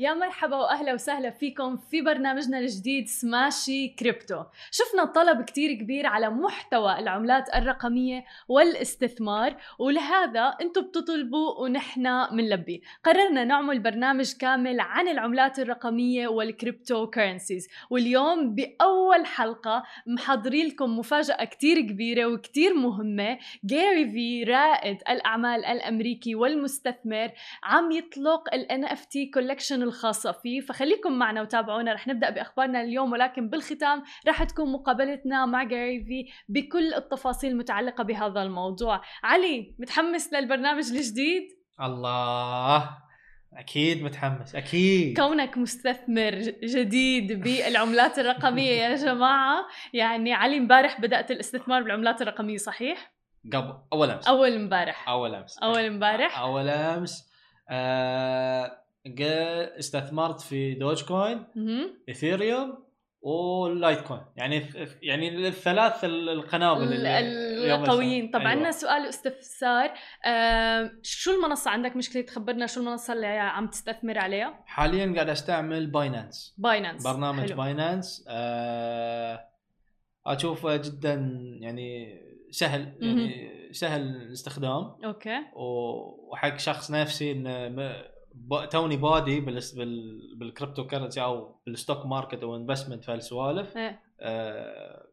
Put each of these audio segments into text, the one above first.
يا مرحبا وأهلا وسهلا فيكم في برنامجنا الجديد سماشي كريبتو. شفنا طلب كتير كبير على محتوى العملات الرقمية والاستثمار ولهذا أنتم بتطلبوا ونحن بنلبي قررنا نعمل برنامج كامل عن العملات الرقمية والكريبتو كورنسيز واليوم بأول حلقة محضرين لكم مفاجأة كتير كبيرة وكتير مهمة. جاري في رائد الأعمال الأمريكي والمستثمر عم يطلق ال NFT collection الخاصة فيه فخليكم معنا وتابعونا. رح نبدأ بأخبارنا اليوم ولكن بالختام رح تكون مقابلتنا مع جاري في بكل التفاصيل المتعلقة بهذا الموضوع. علي متحمس للبرنامج الجديد؟ الله أكيد متحمس أكيد. كونك مستثمر جديد بالعملات الرقمية يا جماعة. يعني علي امبارح بدأت الاستثمار بالعملات الرقمية صحيح؟ قبل أول أمس. أول امبارح. أول أمس. أول امبارح. أول أمس. آه استثمرت في دوج كوين. ايثيريوم واللايت كوين يعني يعني الثلاث القنابل القويين. الخميس. طب أيوة. سؤال واستفسار. آه شو المنصة عندك مشكلة تخبرنا شو المنصة اللي عم تستثمر عليها؟ حاليا قاعد أستعمل باينانس باينانس برنامج حلو. باينانس آه أشوفه جدا يعني سهل يعني سهل الاستخدام. أوكي. وحق شخص نفسي إنه توني بادي بالس- بال- بالكريبتو كرنسي أو بالستوك ماركت أو انفستمنت في هالسوالف إيه. آه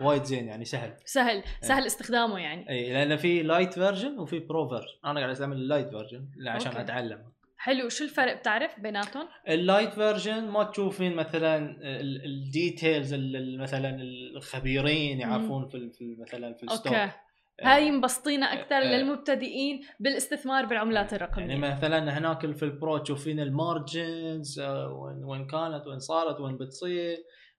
وايد زين يعني سهل. سهل. سهل استخدامه يعني. اي لأن في لايت فيرجن وفي برو فيرجن أنا قاعد أستعمل اللايت فيرجن عشان أوكي. أتعلم. حلو. شو الفرق بتعرف بيناتهم؟ اللايت فيرجن ما تشوفين مثلا ال- الديتيلز ال- ال- مثلا الخبيرين يعرفون في مثلا في الستوك هاي مبسطينه أكثر آه. للمبتدئين بالاستثمار بالعملات الرقمية. يعني مثلا هناك في البرو تشوفين المارجنز آه، وين كانت وين صارت وين بتصير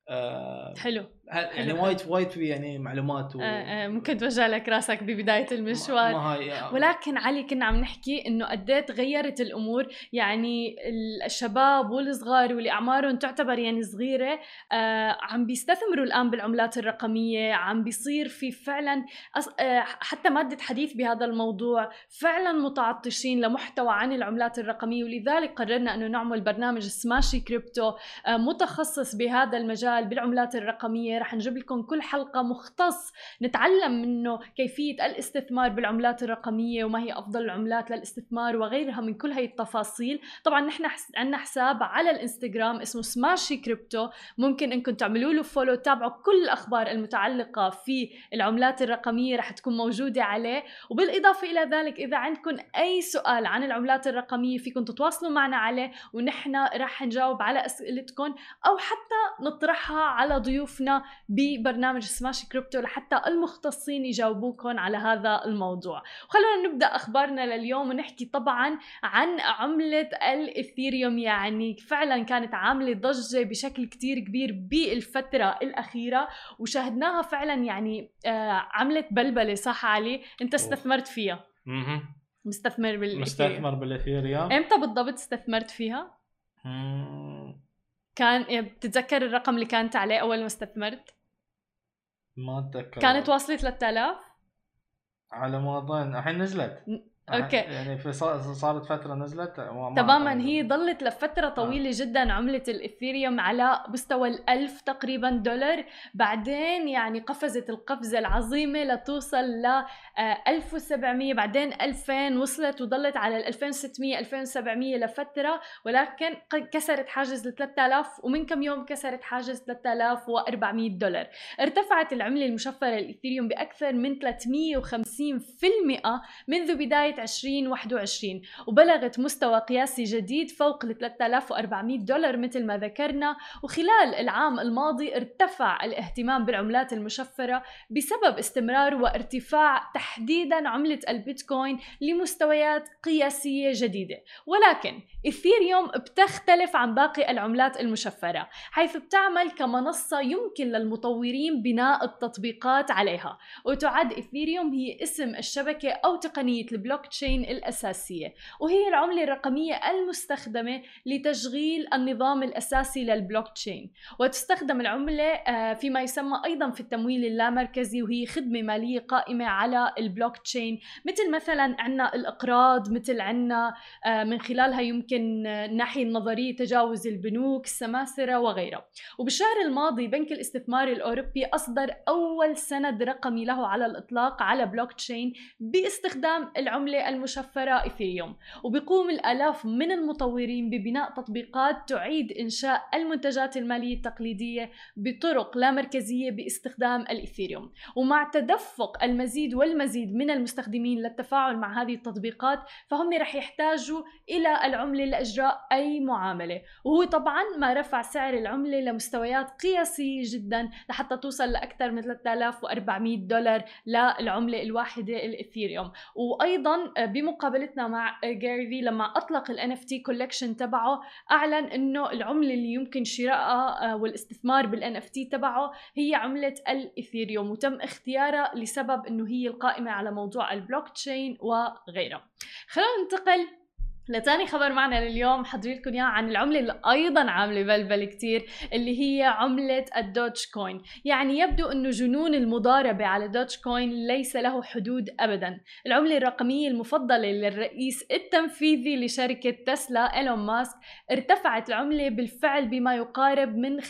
آه، حلو. يعني. وايد وايد في يعني معلومات و... آه آه ممكن توجع لك راسك ببداية المشوار. ما هاي ولكن علي كنا عم نحكي إنه قد إيه تغيرت الأمور. يعني ال- الشباب والصغار واللي اعمارهم تعتبر يعني صغيرة آه عم بيستثمروا الآن بالعملات الرقمية. عم بيصير في فعلا أص... آه حتى مادة حديث بهذا الموضوع فعلا متعطشين لمحتوى عن العملات الرقمية. ولذلك قررنا إنه نعمل برنامج سماشي كريبتو آه متخصص بهذا المجال بالعملات الرقمية. رح نجيب لكم كل حلقة مختص نتعلم منه كيفية الاستثمار بالعملات الرقمية وما هي أفضل العملات للاستثمار وغيرها من كل هاي التفاصيل طبعا نحن. عندنا حساب على الإنستغرام اسمه سماشي كريبتو ممكن إنكم تعملوا له فولو تابعوا كل الأخبار المتعلقة في العملات الرقمية رح تكون موجودة عليه وبالإضافة إلى ذلك إذا عندكم أي سؤال عن العملات الرقمية فيكم تتواصلوا معنا عليه ونحن رح نجاوب على أسئلتكم أو حتى نطرحها على ضيوفنا ببرنامج سماشي كريبتو لحتى المختصين يجاوبوكم على هذا الموضوع. وخلونا نبدأ أخبارنا لليوم ونحكي طبعا عن عملة الإثيريوم يعني فعلا كانت عاملة ضجة بشكل كتير كبير بالفترة الأخيرة وشاهدناها فعلا يعني آه عملت بلبلة صح علي؟ أنت استثمرت فيها. مستثمر بالإثيريوم. مستثمر بالإثيريوم. إمتى بالضبط استثمرت فيها. كان بتتذكر الرقم اللي كانت عليه أول ما استثمرت؟ ما أتذكر. كانت واصلة 3000 على ما اظن الحين نزلت. أوكي. يعني في صار- صارت فترة نزلت ما- ما تماما. هي ظلت لفترة طويلة جدا عملة الإثيريوم على مستوى الألف تقريبا دولار بعدين يعني قفزت القفزة العظيمة لتوصل ل آه، 1700 بعدين 2000 وصلت وظلت على ال 2600 2700 لفترة ولكن كسرت حاجز ال 3000 ومن كم يوم كسرت حاجز 3400 دولار ارتفعت العملة المشفرة الإثيريوم بأكثر من 350% منذ بداية 2021 وبلغت مستوى قياسي جديد فوق ال 3400 دولار مثل ما ذكرنا. وخلال العام الماضي ارتفع الاهتمام بالعملات المشفرة بسبب استمرار وارتفاع تحديدا عملة البيتكوين لمستويات قياسية جديدة. ولكن إثيريوم بتختلف عن باقي العملات المشفرة حيث بتعمل كمنصة يمكن للمطورين بناء التطبيقات عليها. وتعد إثيريوم هي اسم الشبكة أو تقنية البلوك تشين الأساسية وهي العملة الرقمية المستخدمة لتشغيل النظام الأساسي للبلوك تشين وتستخدم العملة آه، فيما يسمى أيضا في التمويل اللامركزي وهي خدمة مالية قائمة على البلوك تشين مثل مثلا عنا الإقراض مثل عنا آه، من خلالها يمكن آه، الناحية النظرية تجاوز البنوك السماسرة وغيرها. وبالشهر الماضي بنك الاستثمار الأوروبي أصدر أول سند رقمي له على الإطلاق على بلوك تشين باستخدام العملة المشفرة إثيريوم وبيقوم الآلاف من المطورين ببناء تطبيقات تعيد إنشاء المنتجات المالية التقليدية بطرق لا مركزية باستخدام الإثيريوم ومع تدفق المزيد والمزيد من المستخدمين للتفاعل مع هذه التطبيقات فهم رح يحتاجوا إلى العملة لإجراء أي معاملة. وهو طبعا ما رفع سعر العملة لمستويات قياسية جدا لحتى توصل لأكثر من 3400 دولار للعملة الواحدة الإثيريوم وأيضا بمقابلتنا مع جاري في لما أطلق ال NFT collection تبعه أعلن أنه العملة اللي يمكن شرائها والاستثمار بال NFT تبعه هي عملة الإثيريوم وتم اختيارها لسبب أنه هي القائمة على موضوع البلوك تشين وغيرها خلونا ننتقل لتاني خبر معنا لليوم حضري لكم إياه عن العملة اللي أيضا عاملة بلبل كتير اللي هي عملة الدوتش كوين، يعني يبدو إنه جنون المضاربة على دوتش كوين ليس له حدود ابدا، العملة الرقمية المفضلة للرئيس التنفيذي لشركة تسلا إيلون ماسك ارتفعت العملة بالفعل بما يقارب من 50%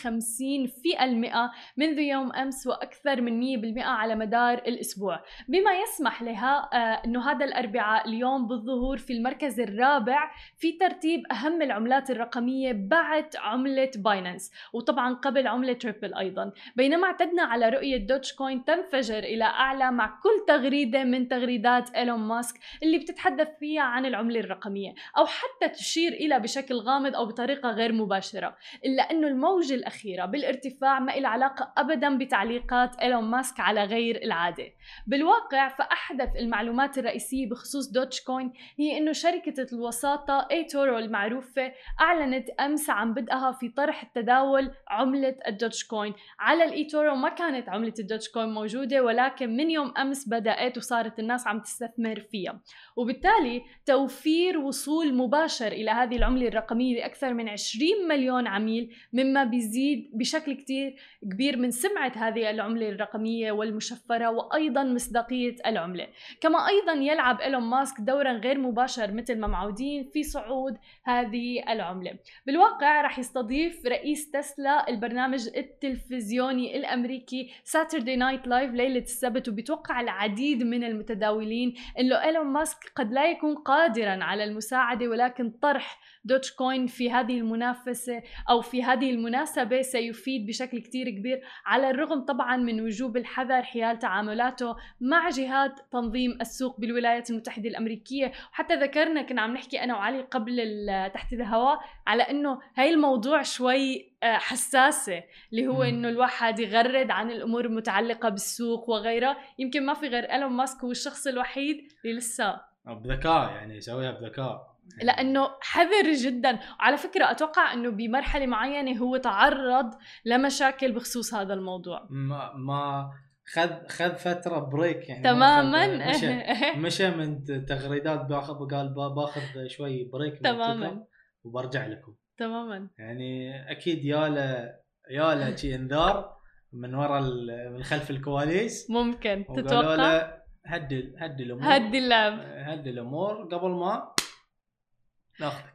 منذ يوم أمس وأكثر من 100% على مدار الأسبوع، بما يسمح لها آه إنه هذا الأربعاء اليوم بالظهور في المركز الرابع في ترتيب أهم العملات الرقمية بعد عملة باينانس وطبعا قبل عملة تريبل أيضا. بينما اعتدنا على رؤية دوتش كوين تنفجر إلى أعلى مع كل تغريدة من تغريدات إيلون ماسك اللي بتتحدث فيها عن العملة الرقمية أو حتى تشير إلى بشكل غامض أو بطريقة غير مباشرة. إلا أنه الموجة الأخيرة بالارتفاع ما إلى علاقة أبدا بتعليقات إيلون ماسك على غير العادة. بالواقع فأحدث المعلومات الرئيسية بخصوص دوتش كوين هي أنه شركة الوسط ببساطة اي تورو المعروفة أعلنت أمس عن بدءها في طرح التداول عملة الدوتش كوين. على الاي تورو ما كانت عملة الدوتش كوين موجودة ولكن من يوم أمس بدأت وصارت الناس عم تستثمر فيها. وبالتالي توفير وصول مباشر إلى هذه العملة الرقمية لأكثر من 20 مليون عميل مما بيزيد بشكل كتير كبير من سمعة هذه العملة الرقمية والمشفرة وأيضا مصداقية العملة. كما أيضا يلعب إيلون ماسك دورا غير مباشر مثل ما معودين في صعود هذه العملة. بالواقع رح يستضيف رئيس تسلا البرنامج التلفزيوني الأمريكي ساتردي نايت لايف ليلة السبت وبيتوقع العديد من المتداولين إنه إيلون ماسك قد لا يكون قادرا على المساعدة ولكن طرح دوتش كوين في هذه المنافسة أو في هذه المناسبة سيفيد بشكل كتير كبير على الرغم طبعا من وجوب الحذر حيال تعاملاته مع جهات تنظيم السوق بالولايات المتحدة الأمريكية. وحتى ذكرنا كنا عم نحكي أنا وعلي قبل تحت الهواء على أنه هاي الموضوع شوي آه، حساسة اللي هو إنه الواحد يغرد عن الأمور المتعلقة بالسوق وغيرها يمكن ما في غير إيلون ماسك هو الشخص الوحيد اللي لسه. بذكاء يعني يسويها بذكاء. لأنه حذر جدا. وعلى فكرة أتوقع إنه بمرحلة معينة هو تعرض لمشاكل بخصوص هذا الموضوع. ما ما خذ خذ فترة بريك يعني. تماما. مشى, مشى من تغريدات باخذ قال باخذ شوي بريك تماما. وبرجع لكم. تماما. يعني أكيد يا له يا له شي انذار من وراء من خلف الكواليس. ممكن. تتوقع؟ هدي هدي الأمور. هدي اللعب. هدي الأمور. قبل ما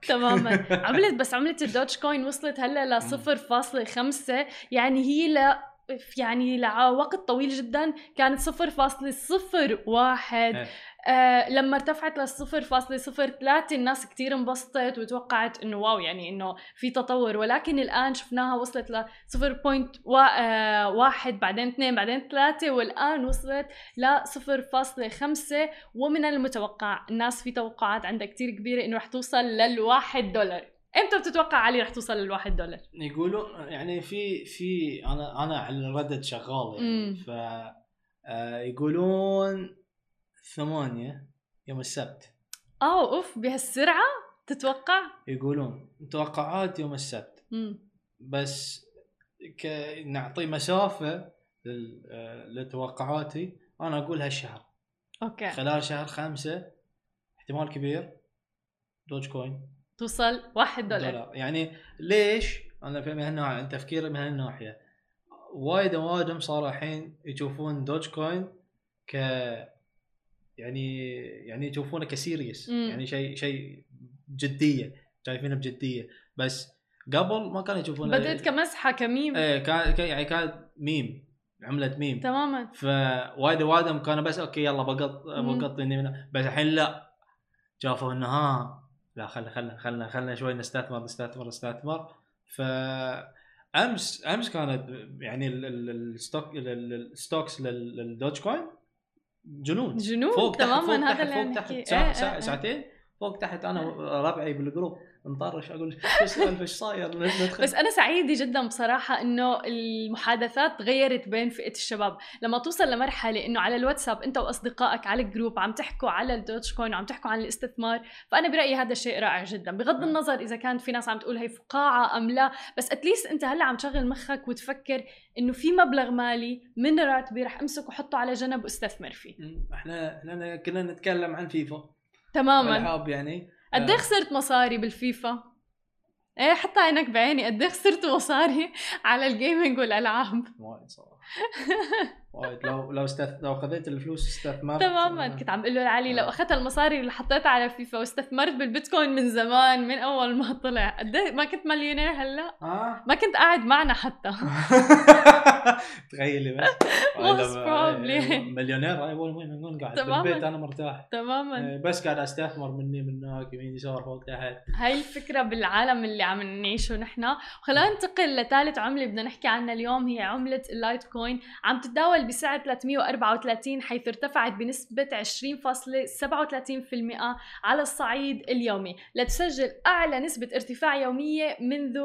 تماما. عملت بس عملت الدوتش كوين وصلت هلأ ل 0.5 يعني هي ل يعني لوقت طويل جدا كانت 0.01 آه لما ارتفعت للصفر فاصلة صفر ثلاثة الناس كتير انبسطت وتوقعت إنه واو يعني إنه في تطور. ولكن الآن شفناها وصلت ل صفر بوينت آه، واحد بعدين اثنين بعدين ثلاثة والآن وصلت ل صفر فاصلة خمسة. ومن المتوقع الناس في توقعات عندها كتير كبيرة إنه رح توصل للواحد دولار. إمتى بتتوقع علي رح توصل للواحد دولار؟ يقولون يعني في في أنا أنا على ردد شغال يعني. ف آه، يقولون ثمانية يوم السبت. آه أوف بهالسرعة تتوقع؟ يقولون توقعات يوم السبت. مم. بس ك... نعطي مسافة لتوقعاتي. أنا أقول هالشهر. أوكي. خلال شهر خمسة احتمال كبير دوج كوين. توصل 1 دولار. دولار. يعني ليش؟ أنا في من هالنوع تفكيري من هالناحيه وايد اوادم صاروا الحين يشوفون دوج كوين ك يعني يعني يشوفونه كسيريس. مم. يعني شيء شيء جدية. شايفينه بجدية. بس قبل ما كانوا يشوفونه. بدأت كمزحه كميم. إيه كان يعني كان ميم. عملت ميم. تماما. فوايد اوادم كانوا بس أوكي يلا بقط. بقط بس الحين لا. شافوا إنه ها لا خلنا خلنا خلنا خلنا شوي نستثمر نستثمر نستثمر. ف أمس امس كانت يعني ال- ال- الستوك ال- ال- الستوكس لل- للدوج كوين جنون. جنون فوق تحت تماما فوق هذا تحت اللي فوق تحت إيه، ساعة إيه، ساعتين فوق تحت أنا ربعي بالجروب. نطرش أقول السالفه إيش صاير؟ بس أنا سعيدة جدا بصراحة إنه المحادثات تغيرت بين فئة الشباب. لما توصل لمرحلة إنه على الواتساب أنت وأصدقائك على الجروب عم تحكوا على الدوتش كوين وعم تحكوا عن الاستثمار فأنا برأيي هذا شيء رائع جدا. بغض نعم. النظر إذا كانت في ناس عم تقول هي فقاعة أم لا بس اتليست أنت هلأ عم تشغل مخك وتفكر إنه في مبلغ مالي من راتبي رح أمسكه وحطه على جنب واستثمر فيه. مم. إحنا إحنا كنا نتكلم عن فيفا. تماما. العاب يعني. قد إيه خسرت مصاري بالفيفا؟ إيه حط عينك بعيني قد إيه خسرت مصاري على الجيمنج والألعاب. وايد صراحة. وايد. لو لو استث... لو خذيت الفلوس استثمرت تماما. كنت عم أقول له لعلي لو آه. أخذت المصاري اللي حطيتها على فيفا واستثمرت بالبيتكوين من زمان من أول ما طلع قد إيه ما كنت مليونير هلأ؟ آه. ما كنت قاعد معنا حتى. تخيلي بس. probably. مليونير؟ هاي وين وين قاعد؟ تماماً. بالبيت أنا مرتاح. تماما. إيه، بس قاعد أستثمر مني من هناك يمين يسار فوق تحت. هاي الفكرة بالعالم اللي عم نعيشه نحن. وخلينا ننتقل لثالث عملة بدنا نحكي عنها اليوم هي عملة اللايت كوين عم تتداول بسعر 334 حيث ارتفعت بنسبة 20.37% على الصعيد اليومي لتسجل أعلى نسبة ارتفاع يومية منذ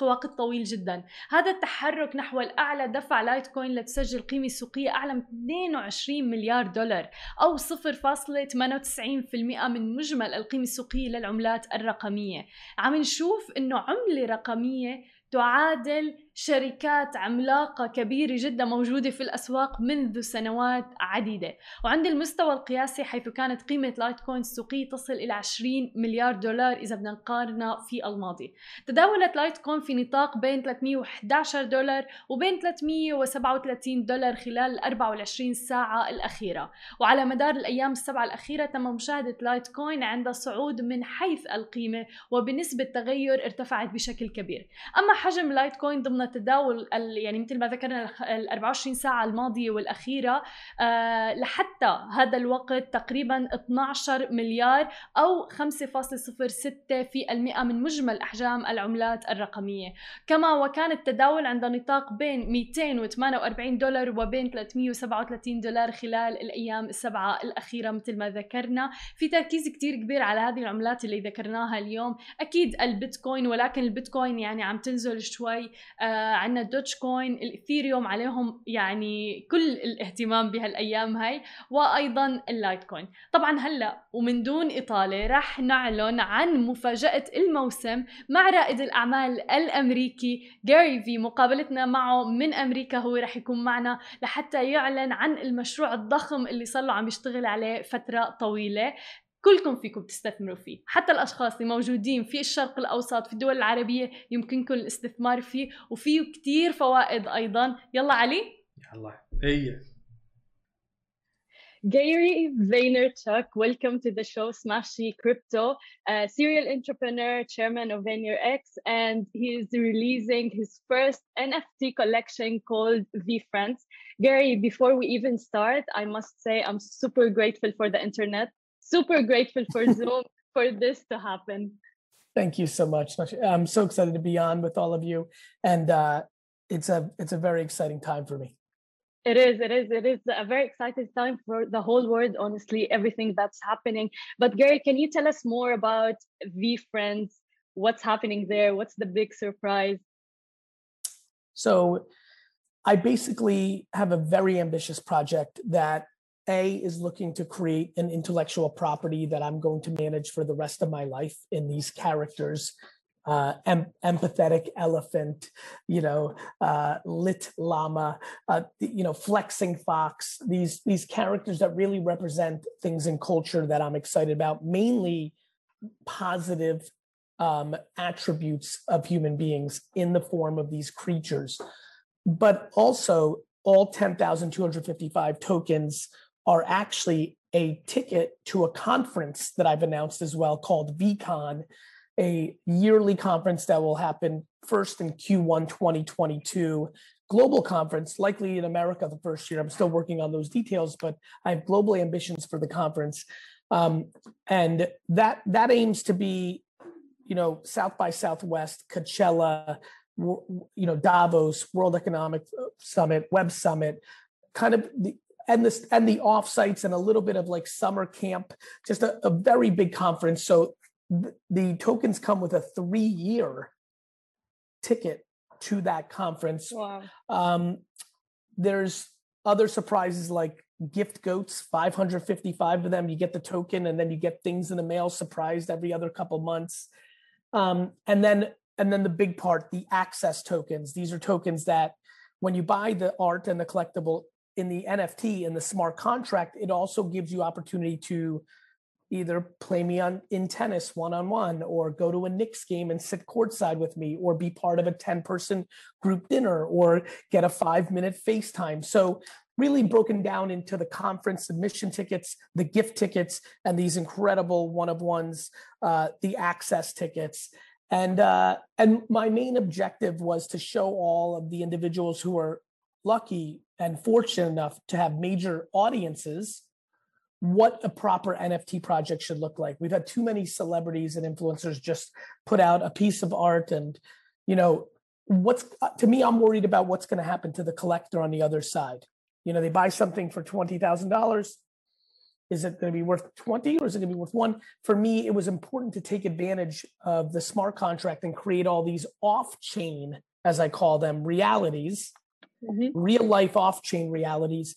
وقت طويل جدا. هذا التحرك نحو الأعلى دفع لايت كوين لتسجل قيمة سوقية أعلى من 22 مليار دولار أو 0.98% من مجمل القيمة السوقية للعملات الرقمية. عم نشوف إنه عملة رقمية تعادل شركات عملاقة كبيرة جدا موجودة في الأسواق منذ سنوات عديدة. وعند المستوى القياسي حيث كانت قيمة لايت كوين السوقية تصل إلى 20 مليار دولار إذا بدنا نقارنها في الماضي. تداولت لايت كوين في نطاق بين 311 دولار وبين 337 دولار خلال ال 24 ساعة الأخيرة. وعلى مدار الأيام السبعة الأخيرة تم مشاهدة لايت كوين عند صعود من حيث القيمة وبنسبة تغير ارتفعت بشكل كبير. أما حجم لايت كوين ضمن التداول ال- يعني مثل ما ذكرنا ال 24 ساعة الماضية والأخيرة آه لحتى هذا الوقت تقريبا 12 مليار أو 5.06% في المئة من مجمل أحجام العملات الرقمية. كما وكان التداول عند نطاق بين 248 دولار وبين 337 دولار خلال الأيام السبعة الأخيرة مثل ما ذكرنا. في تركيز كتير كبير على هذه العملات اللي ذكرناها اليوم. أكيد البيتكوين ولكن البيتكوين يعني عم تنزل شوي آه عندنا الدوتش كوين الإثيريوم عليهم يعني كل الاهتمام بهالأيام هاي وأيضا اللايت كوين. طبعا هلأ ومن دون إطالة رح نعلن عن مفاجأة الموسم مع رائد الأعمال الأمريكي جاري في مقابلتنا معه من أمريكا هو رح يكون معنا لحتى يعلن عن المشروع الضخم اللي صار له عم يشتغل عليه فترة طويلة. كلكم فيكم تستثمروا فيه حتى الأشخاص اللي موجودين في الشرق الأوسط في الدول العربية يمكنكم الاستثمار فيه وفيه كتير فوائد أيضا يلا علي يلا هي Gary Vaynerchuk, welcome to the show Smashy Crypto, a serial entrepreneur, chairman of VaynerX, and he is releasing his first NFT collection called V Friends. Gary, before we even start, I must say I'm super grateful for the internet, super grateful for Zoom for this to happen. Thank you so much. I'm so excited to be on with all of you, and uh, it's a it's a very exciting time for me. It is, it is, it is a very exciting time for the whole world, honestly, everything that's happening. But Gary, can you tell us more about V Friends? What's happening there? What's the big surprise? So, I basically have a very ambitious project that A is looking to create an intellectual property that I'm going to manage for the rest of my life in these characters uh, em- empathetic elephant, you know, uh, lit llama, uh, you know, flexing fox. These these characters that really represent things in culture that I'm excited about, mainly positive um, attributes of human beings in the form of these creatures, but also all 10,255 tokens are actually a ticket to a conference that I've announced as well called VeeCon, a yearly conference that will happen first in Q1 2022. Global conference, likely in America the first year. I'm still working on those details, but I have global ambitions for the conference. Um, and that that aims to be, you know, South by Southwest, Coachella, you know, Davos, World Economic Summit, Web Summit, kind of the and this and the offsites and a little bit of like summer camp, just a, a very big conference. So the tokens come with a three year ticket to that conference. Wow. Um, there's other surprises like gift goats, 555 of them. You get the token and then you get things in the mail surprised every other couple months. Um, and then and then the big part, the access tokens. These are tokens that when you buy the art and the collectible in the NFT in the smart contract, it also gives you opportunity to either play me on in tennis one on one or go to a Knicks game and sit courtside with me or be part of a 10 person group dinner or get a 5 minute FaceTime. So really broken down into the conference admission tickets, the gift tickets and these incredible one of ones uh, the access tickets. And uh, and my main objective was to show all of the individuals who are lucky and fortunate enough to have major audiences what a proper NFT project should look like. We've had too many celebrities and influencers just put out a piece of art and you know what's uh, to me I'm worried about what's going to happen to the collector on the other side. You know, they buy something for $20,000 is it going to be worth 20 or is it going to be worth one? For me, it was important to take advantage of the smart contract and create all these off chain, as I call them, realities, mm-hmm. real life off chain realities,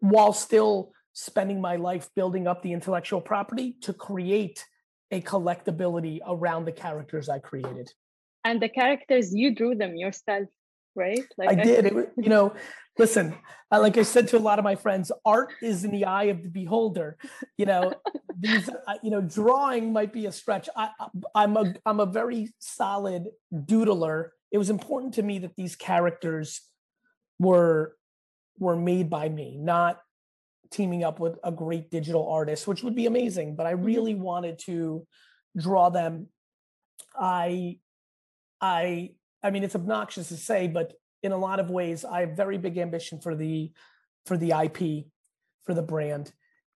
while still spending my life building up the intellectual property to create a collectability around the characters I created. And the characters you drew them yourself, right? Like I did. It, you know, listen, like I said to a lot of my friends, art is in the eye of the beholder. You know, these, you know, drawing might be a stretch. I, I'm a, I'm a very solid doodler. It was important to me that these characters were were made by me, not teaming up with a great digital artist, which would be amazing. But I mm-hmm. really wanted to draw them. I, I, I mean, it's obnoxious to say, but in a lot of ways, I have very big ambition for the, for the IP, for the brand,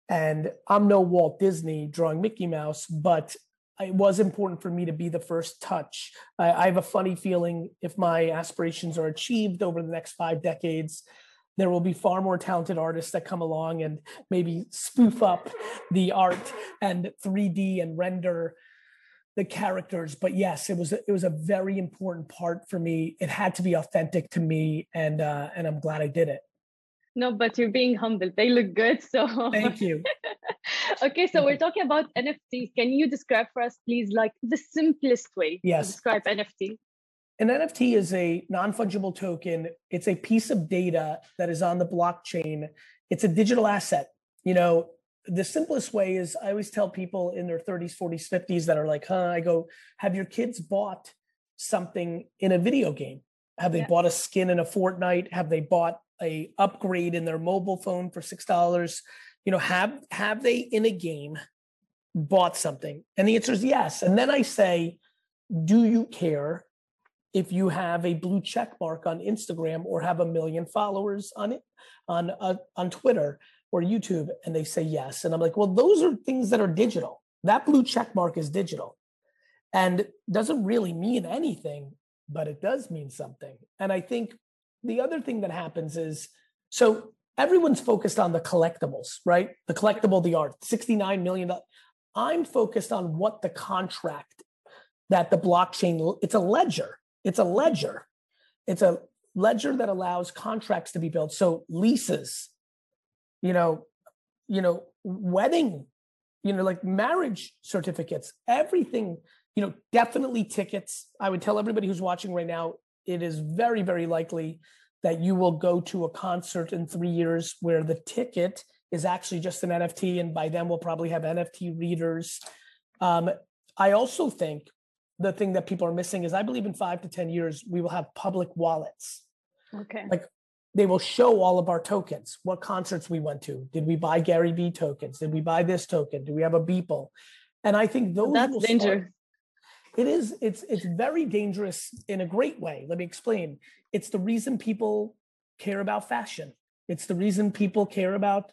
and I'm no Walt Disney drawing Mickey Mouse, but it was important for me to be the first touch. I, I have a funny feeling if my aspirations are achieved over the next five decades, there will be far more talented artists that come along and maybe spoof up the art and 3D and render the characters. But yes, it was it was a very important part for me. It had to be authentic to me, and uh, and I'm glad I did it. No, but you're being humble. They look good, so thank you. okay, so we're talking about NFTs. Can you describe for us, please, like the simplest way yes. to describe NFT? An NFT is a non fungible token. It's a piece of data that is on the blockchain. It's a digital asset. You know, the simplest way is I always tell people in their 30s, 40s, 50s that are like, huh, I go, have your kids bought something in a video game? Have they yeah. bought a skin in a Fortnite? Have they bought a upgrade in their mobile phone for six dollars? You know, have have they in a game bought something? And the answer is yes. And then I say, do you care if you have a blue check mark on Instagram or have a million followers on it on uh, on Twitter or YouTube and they say yes and I'm like well those are things that are digital that blue check mark is digital and doesn't really mean anything but it does mean something and I think the other thing that happens is so everyone's focused on the collectibles right the collectible the art 69 million I'm focused on what the contract that the blockchain it's a ledger it's a mm-hmm. ledger. It's a ledger that allows contracts to be built. So leases, you know, you know, wedding, you know, like marriage certificates, everything, you you know, definitely tickets. I would tell everybody who's watching right now, it is very, very likely that you will go to a concert in three years where the ticket is actually just an NFT, and by then we'll probably have NFT readers. Um, I also think the thing that people are missing is I believe in five to 10 years, we will have public wallets. Okay. Like they will show all of our tokens, what concerts we went to. Did we buy Gary Vee tokens? Did we buy this token? Do we have a Beeple? And I think those That's dangerous. Start, it is, it's it's very dangerous in a great way. Let me explain. It's the reason people care about fashion. It's the reason people care about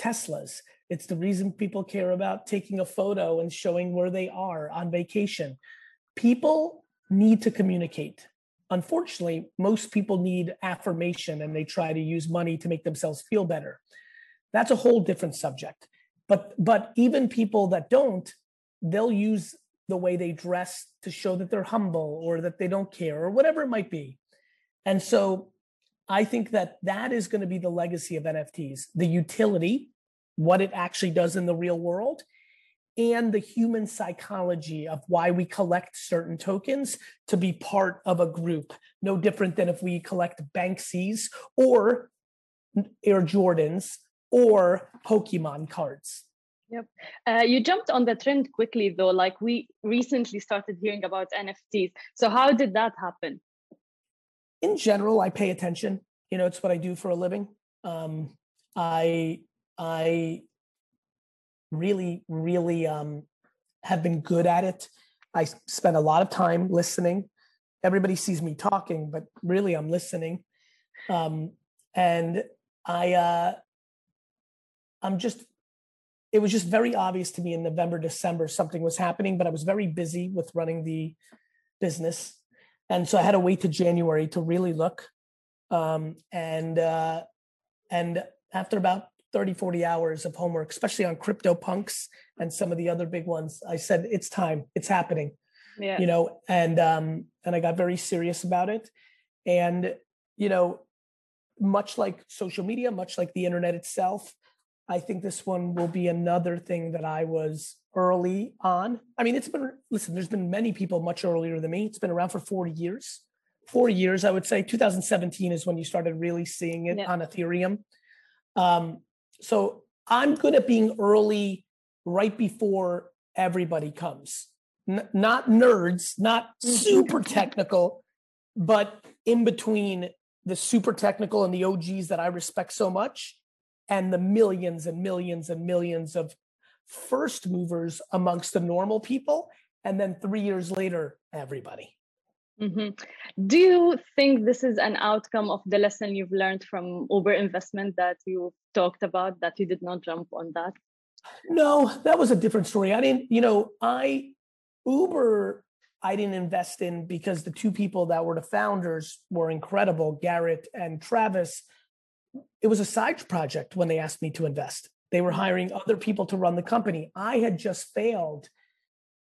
Teslas. It's the reason people care about taking a photo and showing where they are on vacation. People need to communicate. Unfortunately, most people need affirmation and they try to use money to make themselves feel better. That's a whole different subject. But but even people that don't, they'll use the way they dress to show that they're humble or that they don't care or whatever it might be. And so I think that that is going to be the legacy of NFTs, the utility what it actually does in the real world and the human psychology of why we collect certain tokens to be part of a group. No different than if we collect Banksy's or Air Jordans or Pokemon cards. Yep. Uh, you jumped on the trend quickly, though. Like we recently started hearing about NFTs. So, how did that happen? In general, I pay attention. You know, it's what I do for a living. Um, I I really, really um, have been good at it. I spend a lot of time listening. Everybody sees me talking, but really I'm listening. Um, and I, uh, I'm just, it was just very obvious to me in November, December, something was happening, but I was very busy with running the business. And so I had to wait to January to really look. Um, and, uh, and after about 30, 40 hours of homework, especially on CryptoPunks and some of the other big ones. I said, it's time, it's happening. Yeah. You know, and um, and I got very serious about it. And, you know, much like social media, much like the internet itself, I think this one will be another thing that I was early on. I mean, it's been listen, there's been many people much earlier than me. It's been around for 40 years. 40 years, I would say. 2017 is when you started really seeing it yeah. on Ethereum. Um, so I'm good at being early right before everybody comes. N- not nerds, not mm-hmm. super technical, but in between the super technical and the OGs that I respect so much and the millions and millions and millions of first movers amongst the normal people. And then three years later, everybody. Mm-hmm. Do you think this is an outcome of the lesson you've learned from Uber investment that you talked about that you did not jump on that? No, that was a different story. I didn't, you know, I Uber I didn't invest in because the two people that were the founders were incredible, Garrett and Travis. It was a side project when they asked me to invest. They were mm-hmm. hiring other people to run the company. I had just failed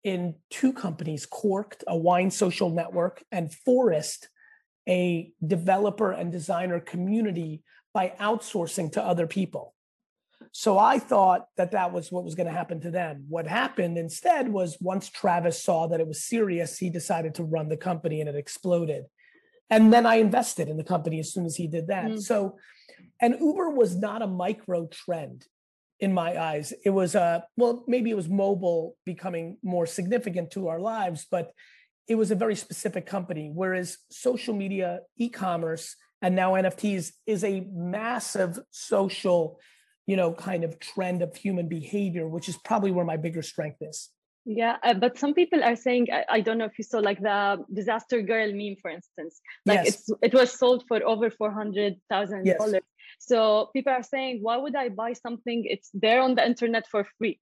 in two companies Corkd, a wine social network, and Forrst, a developer and designer community by outsourcing to other people. So I thought that that was what was going to happen to them. What happened instead was once Travis saw that it was serious, he decided to run the company and it exploded. And then I invested in the company as soon as he did that. Mm. So, and Uber was not a micro trend in my eyes. It was a uh, well, maybe it was mobile becoming more significant to our lives, but it was a very specific company. Whereas social media, e-commerce, and now NFTs is a massive social, you know, kind of trend of human behavior, which is probably where my bigger strength is. Yeah, uh, but some people are saying I, I, don't know if you saw like the disaster girl meme, for instance. Like yes. it's it was sold for over four hundred thousand yes. dollars. So people are saying, why would I buy something? It's there on the internet for free.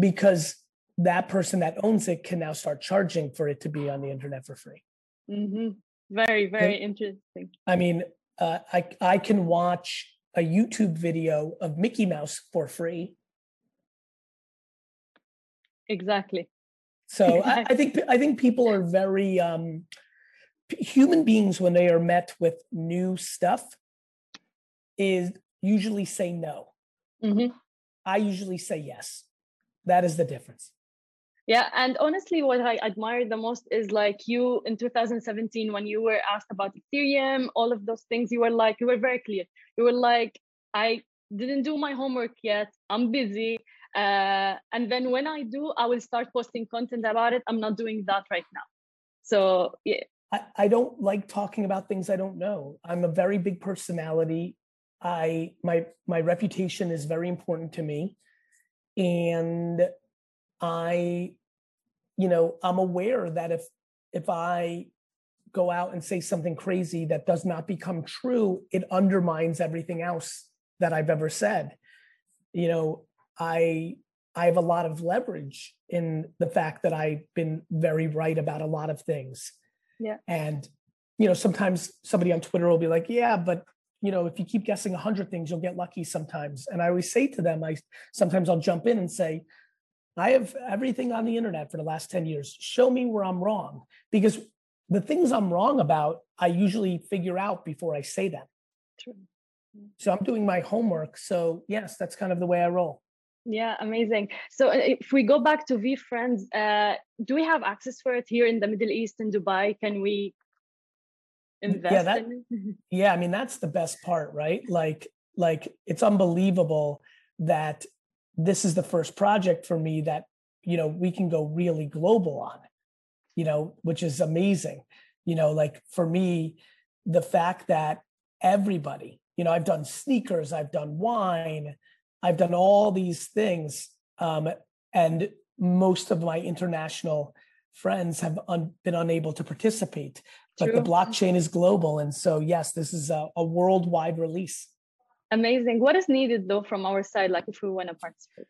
Because that person that owns it can now start charging for it to be on the internet for free. Mm-hmm. Very, very interesting. I mean, uh, I I can watch a YouTube video of Mickey Mouse for free. Exactly. So I, I, think I think people are very um, human beings when they are met with new stuff is usually say no. Mm-hmm. I usually say yes. That is the difference. Yeah, and honestly, what I admire the most is like you in 2017 when you were asked about Ethereum, all of those things. You were like, you were very clear. You were like, I didn't do my homework yet. I'm busy. Uh, and then when I do, I will start posting content about it. I'm not doing that right now. So yeah. I, I don't like talking about things I don't know. I'm a very big personality. I my my reputation is very important to me. And I, you know, I'm aware that if if I go out and say something crazy that does not become true, it undermines everything else that I've ever said. You know, I I have a lot of leverage in the fact that I've been very right about a lot of things. Yeah. And you know, sometimes somebody on Twitter will be like, "Yeah, but you know, if you keep guessing a hundred things, you'll get lucky sometimes." And I always say to them, I sometimes I'll jump in and say, "I have everything on the internet for the last ten years. Show me where I'm wrong." Because the things I'm wrong about, I usually figure out before I say them. True. Mm. So I'm doing my homework. So yes, that's kind of the way I roll. Yeah, amazing. So uh, if we go back to VeeFriends, uh, do we have access for it here in the Middle East in Dubai? Can we invest yeah, that, in it? yeah, I mean that's the best part, right? Like, like it's unbelievable that this is the first project for me that you know we can go really global on, it. you know, which is amazing. You know, like for me, the fact that everybody, you know, I've done sneakers, I've done wine I've done all these things, um, and most of my international friends have un- been unable to participate. But True. the blockchain is global, and so yes, this is a, a worldwide release. Amazing. What is needed though from our side, like if we want to participate?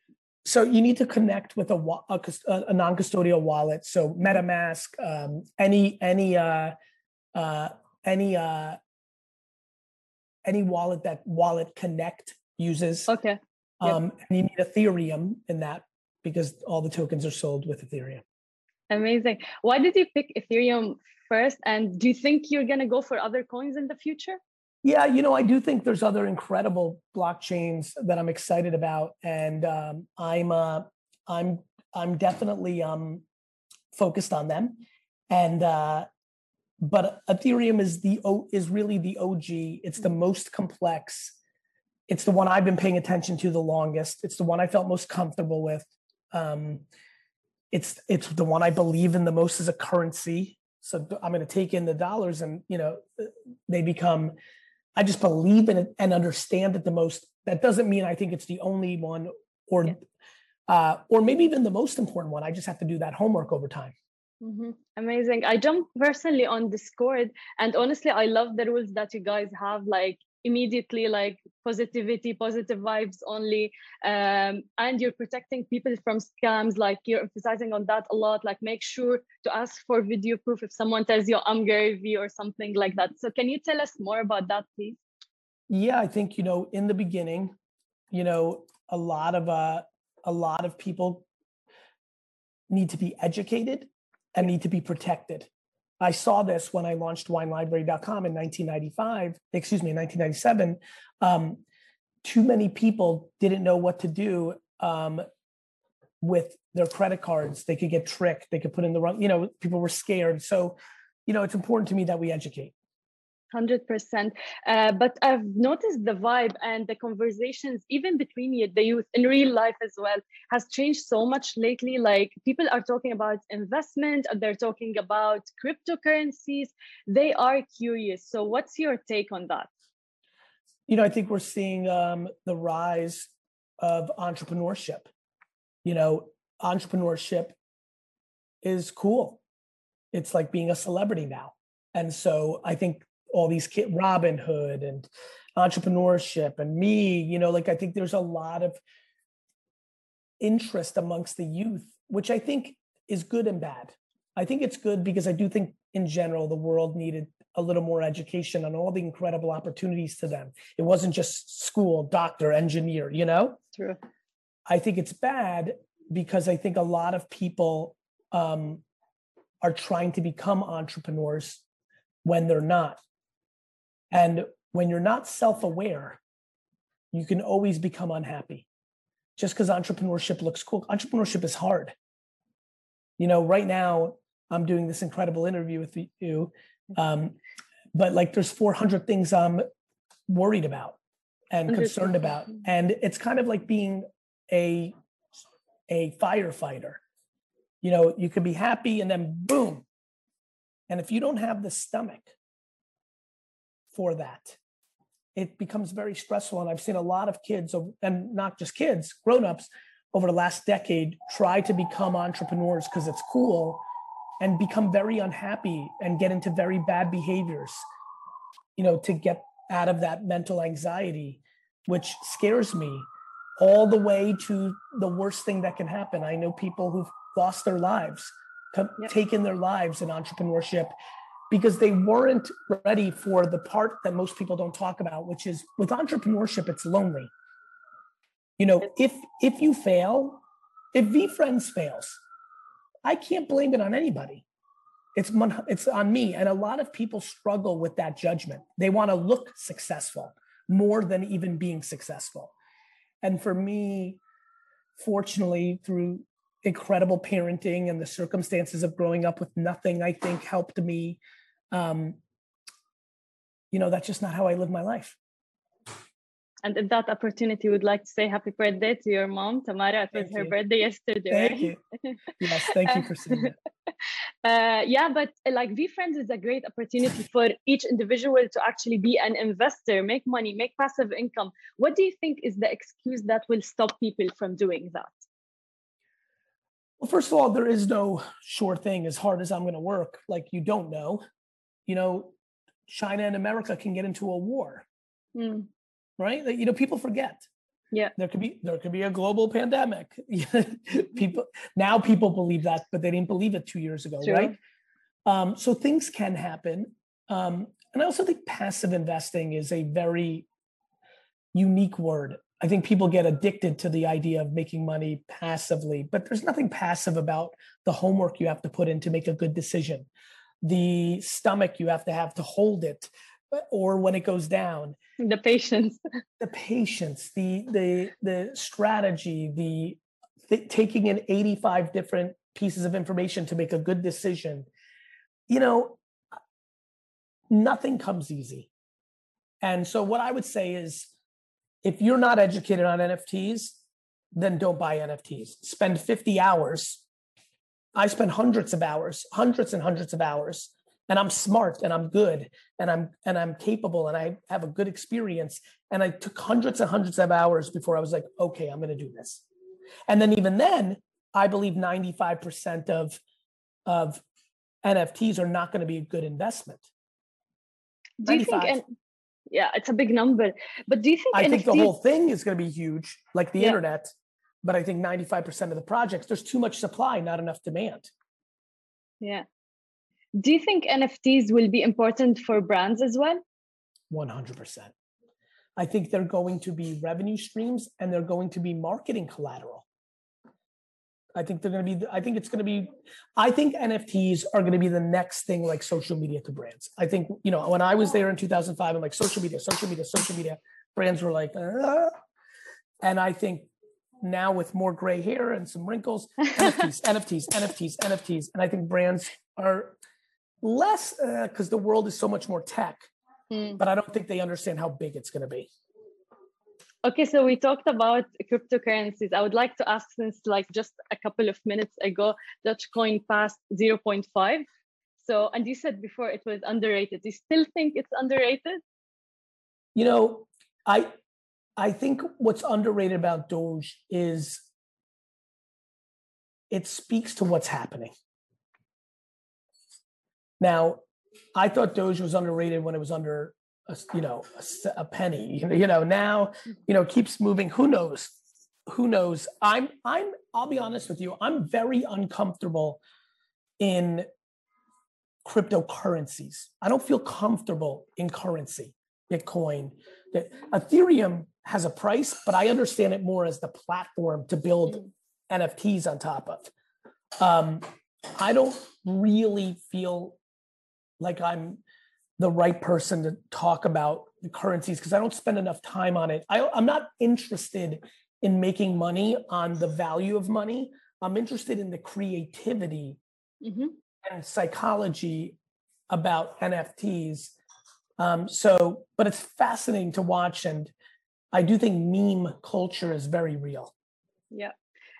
So you need to connect with a, wa- a, cus- a a non-custodial wallet. So MetaMask, um, any any uh, uh, any uh, any wallet that Wallet Connect uses. Okay. Yep. Um, and you need Ethereum in that because all the tokens are sold with Ethereum. Amazing. Why did you pick Ethereum first? And do you think you're going to go for other coins in the future? Yeah, you know, I do think there's other incredible blockchains that I'm excited about, and um, I'm uh, I'm I'm definitely um, focused on them. And uh, but Ethereum is the O is really the OG. It's the most complex. It's the one I've been paying attention to the longest. It's the one I felt most comfortable with. Um, it's it's the one I believe in the most as a currency. So I'm going to take in the dollars, and you know, they become. I just believe in it and understand it the most. That doesn't mean I think it's the only one, or Yeah. uh, or maybe even the most important one. I just have to do that homework over time. Mhm. Amazing. I jumped personally on Discord, and honestly, I love the rules that you guys have. Like immediately, like positivity, positive vibes only, um, and you're protecting people from scams. Like you're emphasizing on that a lot. Like make sure to ask for video proof if someone tells you I'm Gary Vee or something like that. So can you tell us more about that, please? Yeah, I think you know in the beginning, you know, a lot of uh, a lot of people need to be educated and need to be protected. I saw this when I launched WineLibrary.com in 1995. Excuse me, in 1997. Um, too many people didn't know what to do um, with their credit cards. They could get tricked. They could put in the wrong. You know, people were scared. So, you know, it's important to me that we educate. Hundred percent. Uh, but I've noticed the vibe and the conversations, even between the youth in real life as well, has changed so much lately. Like people are talking about investment, and they're talking about cryptocurrencies. They are curious. So, what's your take on that? you know, I think we're seeing um, the rise of entrepreneurship. You know, entrepreneurship is cool. It's like being a celebrity now. And so I think all these kid Robin Hood and entrepreneurship and me, you know, like I think there's a lot of interest amongst the youth, which I think is good and bad. I think it's good because I do think in general the world needed a little more education on all the incredible opportunities to them. It wasn't just school, doctor, engineer, you know? True. I think it's bad because I think a lot of people um, are trying to become entrepreneurs when they're not. And when you're not self aware, you can always become unhappy. Just because entrepreneurship looks cool, entrepreneurship is hard. You know, right now I'm doing this incredible interview with you, um, but like there's 400 things I'm worried about and concerned about, and it's kind of like being a a firefighter. You know, you can be happy and then boom. And if you don't have the stomach for that, it becomes very stressful. And I've seen a lot of kids, and not just kids, grown-ups, over the last decade try to become entrepreneurs because it's cool and become very unhappy and get into very bad behaviors, you know, to get out of that mental anxiety, which scares me all the way to the worst thing that can happen. I know people who've lost their lives, yep. taken their lives in entrepreneurship because they weren't ready for the part that most people don't talk about, which is with entrepreneurship, it's lonely. You know, if if you fail, if VeeFriends fails, I can't blame it on anybody. It's it's on me, and a lot of people struggle with that judgment. They want to look successful more than even being successful. And for me, fortunately, through incredible parenting and the circumstances of growing up with nothing, I think helped me. Um, you know, that's just not how I live my life. And in that opportunity, would like to say happy birthday to your mom, Tamara. It was her birthday yesterday. Thank you. yes, thank you for saying that. Uh, yeah, but uh, like VeeFriends is a great opportunity for each individual to actually be an investor, make money, make passive income. What do you think is the excuse that will stop people from doing that? Well, first of all, there is no sure thing. As hard as I'm going to work, like you don't know. You know, China and America can get into a war. Mm right? Like, you know, people forget. Yeah. There could be there could be a global pandemic. people now people believe that, but they didn't believe it two years ago, True. right? Um, so things can happen. Um, and I also think passive investing is a very unique word. I think people get addicted to the idea of making money passively, but there's nothing passive about the homework you have to put in to make a good decision, the stomach you have to have to hold it, or when it goes down. The patience. The patience the the the strategy the th- taking in 85 different pieces of information to make a good decision. You know nothing comes easy. And so what i would say is if you're not educated on nfts then don't buy nfts spend 50 hours i spend hundreds of hours hundreds and hundreds of hours and I'm smart and I'm good and I'm and I'm capable and I have a good experience. And I took hundreds and hundreds of hours before I was like, okay, I'm going to do this. And then even then, I believe 95% of of NFTs are not going to be a good investment. Do you 95. think? Yeah, it's a big number. But do you think? I NFTs, think the whole thing is going to be huge, like the yeah. internet. But I think 95% of the projects, there's too much supply, not enough demand. Yeah. Do you think NFTs will be important for brands as well? 100%. I think they're going to be revenue streams and they're going to be marketing collateral. I think they're going to be, I think it's going to be, I think NFTs are going to be the next thing like social media to brands. I think, you know, when I was there in 2005, I'm like, social media, social media, social media. Brands were like, uh, and I think now with more gray hair and some wrinkles, NFTs, NFTs, NFTs, NFTs. And I think brands are less because uh, the world is so much more tech, mm. but I don't think they understand how big it's going to be. Okay, so we talked about cryptocurrencies. I would like to ask since like just a couple of minutes ago, Dogecoin passed 0.5. So, and you said before it was underrated. Do you still think it's underrated? You know, I I think what's underrated about Doge is it speaks to what's happening. Now, I thought Doge was underrated when it was under, a, you know, a, a penny. You know, now, you know, keeps moving. Who knows? Who knows? I'm, I'm. I'll be honest with you. I'm very uncomfortable in cryptocurrencies. I don't feel comfortable in currency, Bitcoin. That Ethereum has a price, but I understand it more as the platform to build mm. NFTs on top of. Um, I don't really feel like I'm the right person to talk about the currencies because I don't spend enough time on it. I, I'm not interested in making money on the value of money. I'm interested in the creativity Mhm. and psychology about NFTs. Um, so, but it's fascinating to watch, and I do think meme culture is very real. Yeah.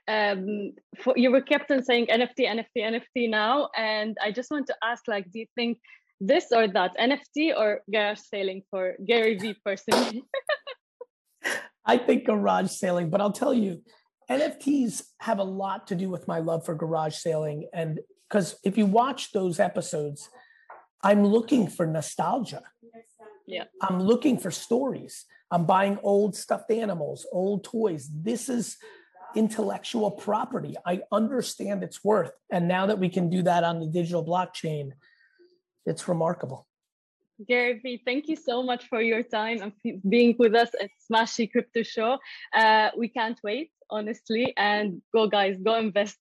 Um for, you were kept on saying nft nft nft now and i just want to ask like do you think this or that nft or garage sailing for gary vee personally I think garage sailing, but I'll tell you, NFTs have a lot to do with my love for garage sailing. And because if you watch those episodes, I'm looking for nostalgia. Yeah. I'm looking for stories. I'm buying old stuffed animals, old toys. This is intellectual property. I understand its worth. And now that we can do that on the digital blockchain, it's remarkable. Gary Vee, thank you so much for your time and being with us at Smashi Crypto Show. Uh, we can't wait, honestly. And go, guys, go invest.